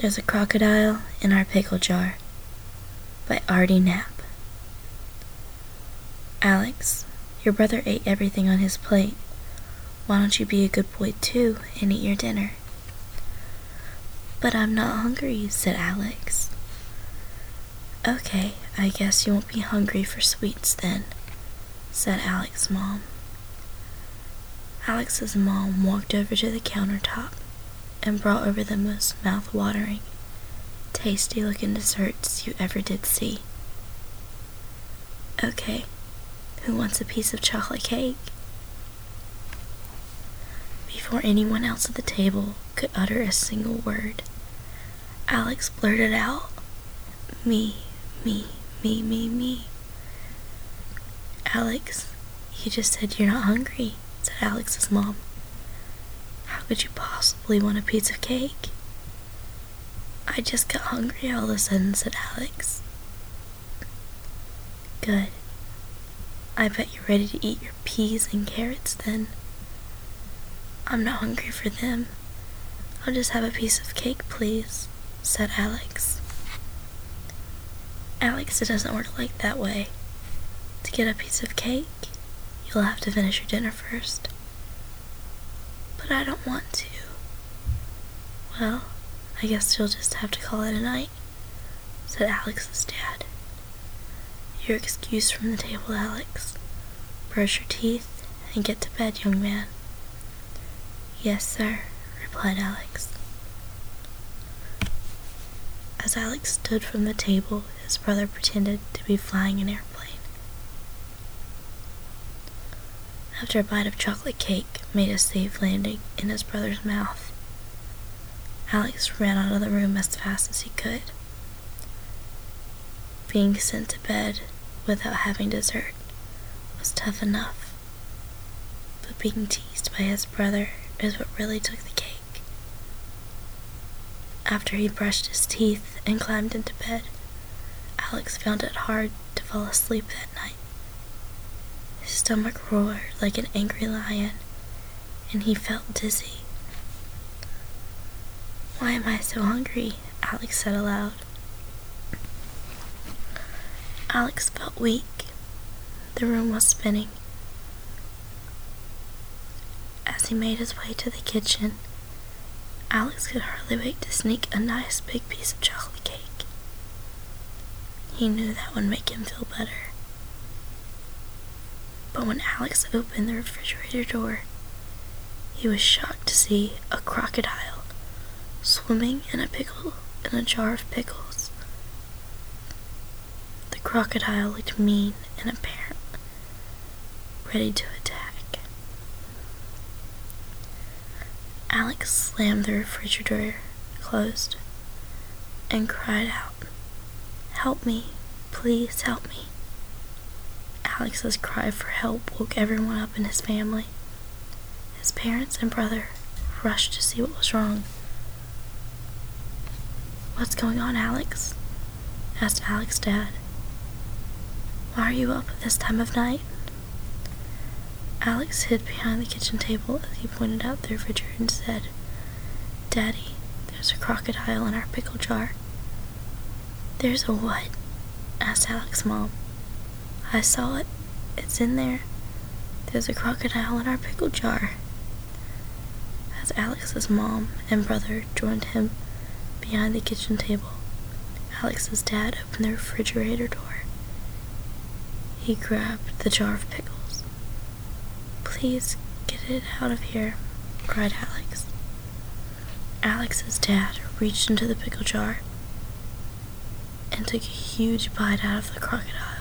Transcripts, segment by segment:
There's a Crocodile in Our Pickle Jar by Artie Knapp. Alex, your brother ate everything on his plate. Why don't you be a good boy too and eat your dinner? But I'm not hungry, said Alex. Okay, I guess you won't be hungry for sweets then, said Alex's mom. Alex's mom walked over to the countertop and brought over the most mouth-watering, tasty-looking desserts you ever did see. Okay, who wants a piece of chocolate cake? Before anyone else at the table could utter a single word, Alex blurted out, Me, me, me, me, me. Alex, you just said you're not hungry, said Alex's mom. How could you possibly want a piece of cake? I just got hungry all of a sudden, said Alex. Good. I bet you're ready to eat your peas and carrots then. I'm not hungry for them. I'll just have a piece of cake, please, said Alex. Alex, it doesn't work like that way. To get a piece of cake, you'll have to finish your dinner first. But I don't want to. Well, I guess you'll just have to call it a night, said Alex's dad. You're excused from the table, Alex. Brush your teeth and get to bed, young man. Yes, sir, replied Alex. As Alex stood from the table, his brother pretended to be flying an airplane. After a bite of chocolate cake made a safe landing in his brother's mouth, Alex ran out of the room as fast as he could. Being sent to bed without having dessert was tough enough, but being teased by his brother is what really took the cake. After he brushed his teeth and climbed into bed, Alex found it hard to fall asleep that night. Stomach roared like an angry lion, and he felt dizzy. Why am I so hungry? Alex said aloud. Alex felt weak. The room was spinning. As he made his way to the kitchen, Alex could hardly wait to sneak a nice big piece of chocolate cake. He knew that would make him feel better. But when Alex opened the refrigerator door, he was shocked to see a crocodile swimming in a pickle in a jar of pickles. The crocodile looked mean and apparent, ready to attack. Alex slammed the refrigerator closed and cried out, Help me, please help me. Alex's cry for help woke everyone up in his family. His parents and brother rushed to see what was wrong. What's going on, Alex? asked Alex's dad. Why are you up at this time of night? Alex hid behind the kitchen table as he pointed out the refrigerator and said, Daddy, there's a crocodile in our pickle jar. There's a what? asked Alex's mom. I saw it. It's in there. There's a crocodile in our pickle jar. As Alex's mom and brother joined him behind the kitchen table, Alex's dad opened the refrigerator door. He grabbed the jar of pickles. Please get it out of here, cried Alex. Alex's dad reached into the pickle jar and took a huge bite out of the crocodile.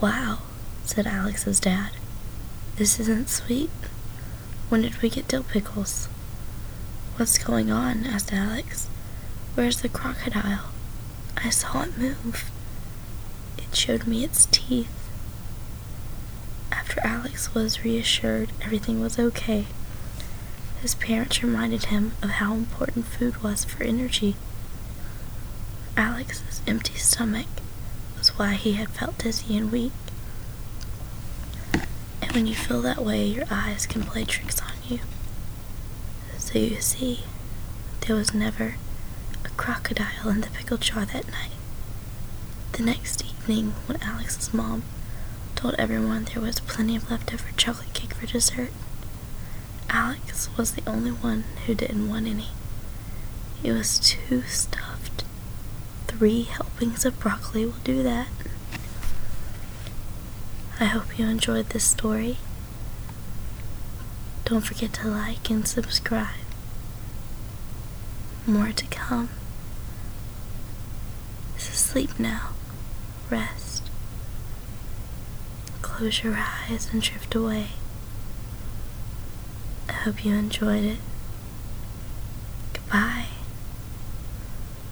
Wow, said Alex's dad. This isn't sweet. When did we get dill pickles? What's going on? asked Alex. Where's the crocodile? I saw it move. It showed me its teeth. After Alex was reassured everything was okay, his parents reminded him of how important food was for energy. Alex's empty stomach why he had felt dizzy and weak. And when you feel that way, your eyes can play tricks on you. So you see, there was never a crocodile in the pickle jar that night. The next evening, when Alex's mom told everyone there was plenty of leftover chocolate cake for dessert, Alex was the only one who didn't want any. He was too stuffed. Three helpings of broccoli will do that. I hope you enjoyed this story. Don't forget to like and subscribe. More to come. So sleep now. Rest. Close your eyes and drift away. I hope you enjoyed it. Goodbye.